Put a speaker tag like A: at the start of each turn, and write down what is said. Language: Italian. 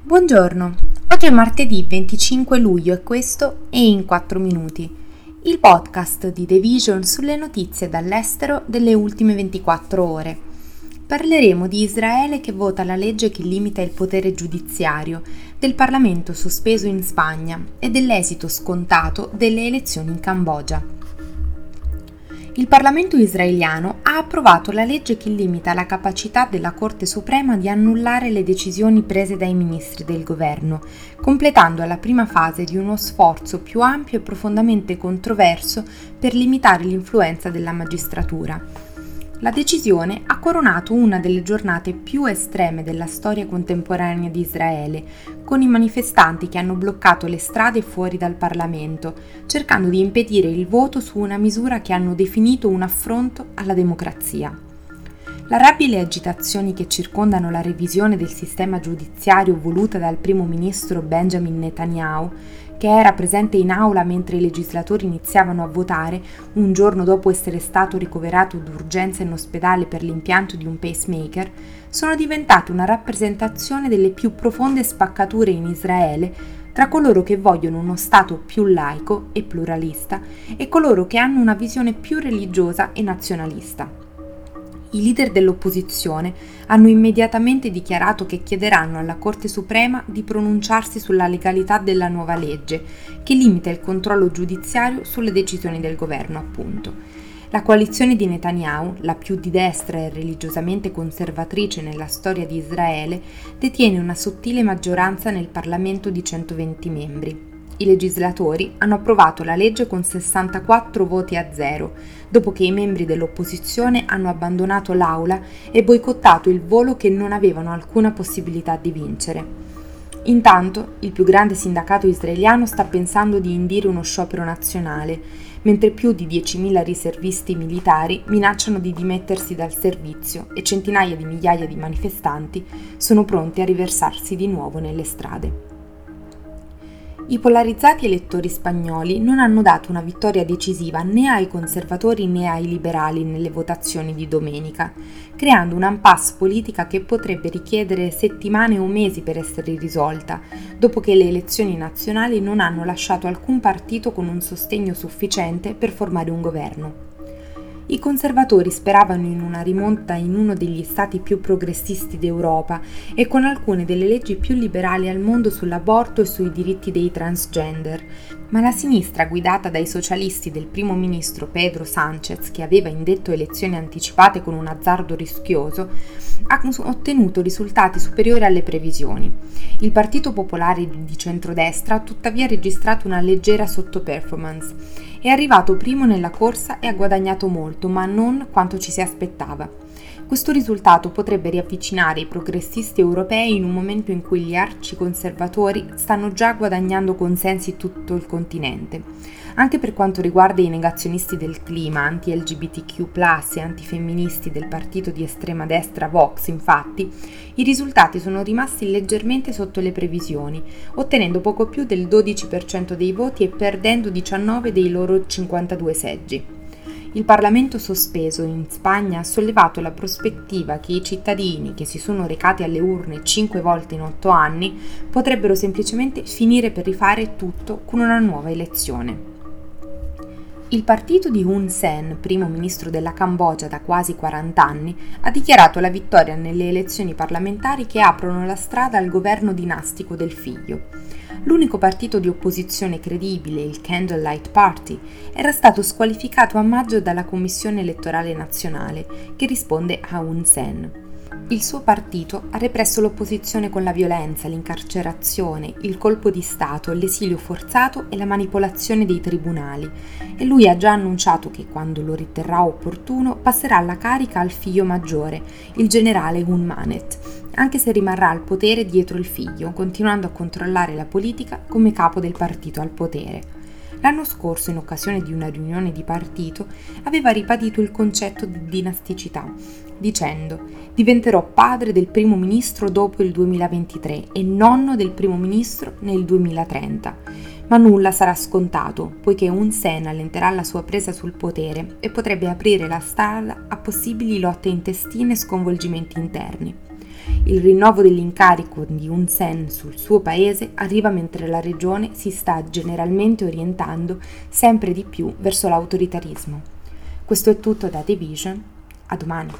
A: Buongiorno, oggi è martedì 25 luglio e questo è In 4 Minuti, il podcast di The Vision sulle notizie dall'estero delle ultime 24 ore. Parleremo di Israele che vota la legge che limita il potere giudiziario, del Parlamento sospeso in Spagna e dell'esito scontato delle elezioni in Cambogia il Parlamento israeliano ha approvato la legge che limita la capacità della Corte Suprema di annullare le decisioni prese dai ministri del governo, completando la prima fase di uno sforzo più ampio e profondamente controverso per limitare l'influenza della magistratura. La decisione ha coronato una delle giornate più estreme della storia contemporanea di Israele, con i manifestanti che hanno bloccato le strade fuori dal Parlamento, cercando di impedire il voto su una misura che hanno definito un affronto alla democrazia. La rabbia e agitazioni che circondano la revisione del sistema giudiziario voluta dal primo ministro Benjamin Netanyahu che era presente in aula mentre i legislatori iniziavano a votare, un giorno dopo essere stato ricoverato d'urgenza in ospedale per l'impianto di un pacemaker, sono diventate una rappresentazione delle più profonde spaccature in Israele tra coloro che vogliono uno Stato più laico e pluralista e coloro che hanno una visione più religiosa e nazionalista i leader dell'opposizione hanno immediatamente dichiarato che chiederanno alla Corte Suprema di pronunciarsi sulla legalità della nuova legge, che limita il controllo giudiziario sulle decisioni del governo, appunto. La coalizione di Netanyahu, la più di destra e religiosamente conservatrice nella storia di Israele, detiene una sottile maggioranza nel Parlamento di 120 membri. I legislatori hanno approvato la legge con 64 voti a zero, dopo che i membri dell'opposizione hanno abbandonato l'aula e boicottato il volo che non avevano alcuna possibilità di vincere. Intanto, il più grande sindacato israeliano sta pensando di indire uno sciopero nazionale, mentre più di 10.000 riservisti militari minacciano di dimettersi dal servizio e centinaia di migliaia di manifestanti sono pronti a riversarsi di nuovo nelle strade. I polarizzati elettori spagnoli non hanno dato una vittoria decisiva né ai conservatori né ai liberali nelle votazioni di domenica, creando un'impasse politica che potrebbe richiedere settimane o mesi per essere risolta, dopo che le elezioni nazionali non hanno lasciato alcun partito con un sostegno sufficiente per formare un governo. I conservatori speravano in una rimonta in uno degli stati più progressisti d'Europa e con alcune delle leggi più liberali al mondo sull'aborto e sui diritti dei transgender, ma la sinistra guidata dai socialisti del primo ministro Pedro Sánchez, che aveva indetto elezioni anticipate con un azzardo rischioso, ha ottenuto risultati superiori alle previsioni. Il Partito Popolare di centrodestra ha tuttavia registrato una leggera sottoperformance è arrivato primo nella corsa e ha guadagnato molto, ma non quanto ci si aspettava. Questo risultato potrebbe riavvicinare i progressisti europei in un momento in cui gli arciconservatori stanno già guadagnando consensi tutto il continente. Anche per quanto riguarda i negazionisti del clima, anti-LGBTQ e antifemministi del partito di estrema destra Vox, infatti, i risultati sono rimasti leggermente sotto le previsioni, ottenendo poco più del 12% dei voti e perdendo 19 dei loro 52 seggi. Il Parlamento sospeso in Spagna ha sollevato la prospettiva che i cittadini che si sono recati alle urne cinque volte in otto anni potrebbero semplicemente finire per rifare tutto con una nuova elezione. Il partito di Hun Sen, primo ministro della Cambogia da quasi 40 anni, ha dichiarato la vittoria nelle elezioni parlamentari che aprono la strada al governo dinastico del figlio. L'unico partito di opposizione credibile, il Candlelight Party, era stato squalificato a maggio dalla Commissione elettorale nazionale, che risponde a Hun Sen. Il suo partito ha represso l'opposizione con la violenza, l'incarcerazione, il colpo di Stato, l'esilio forzato e la manipolazione dei tribunali e lui ha già annunciato che quando lo riterrà opportuno passerà la carica al figlio maggiore, il generale Hun Manet, anche se rimarrà al potere dietro il figlio, continuando a controllare la politica come capo del partito al potere. L'anno scorso, in occasione di una riunione di partito, aveva ribadito il concetto di dinasticità, dicendo diventerò padre del primo ministro dopo il 2023 e nonno del primo ministro nel 2030. Ma nulla sarà scontato, poiché un Sen allenterà la sua presa sul potere e potrebbe aprire la strada a possibili lotte intestine e sconvolgimenti interni. Il rinnovo dell'incarico di Un Sen sul suo paese arriva mentre la regione si sta generalmente orientando sempre di più verso l'autoritarismo. Questo è tutto da The Vision, a domani.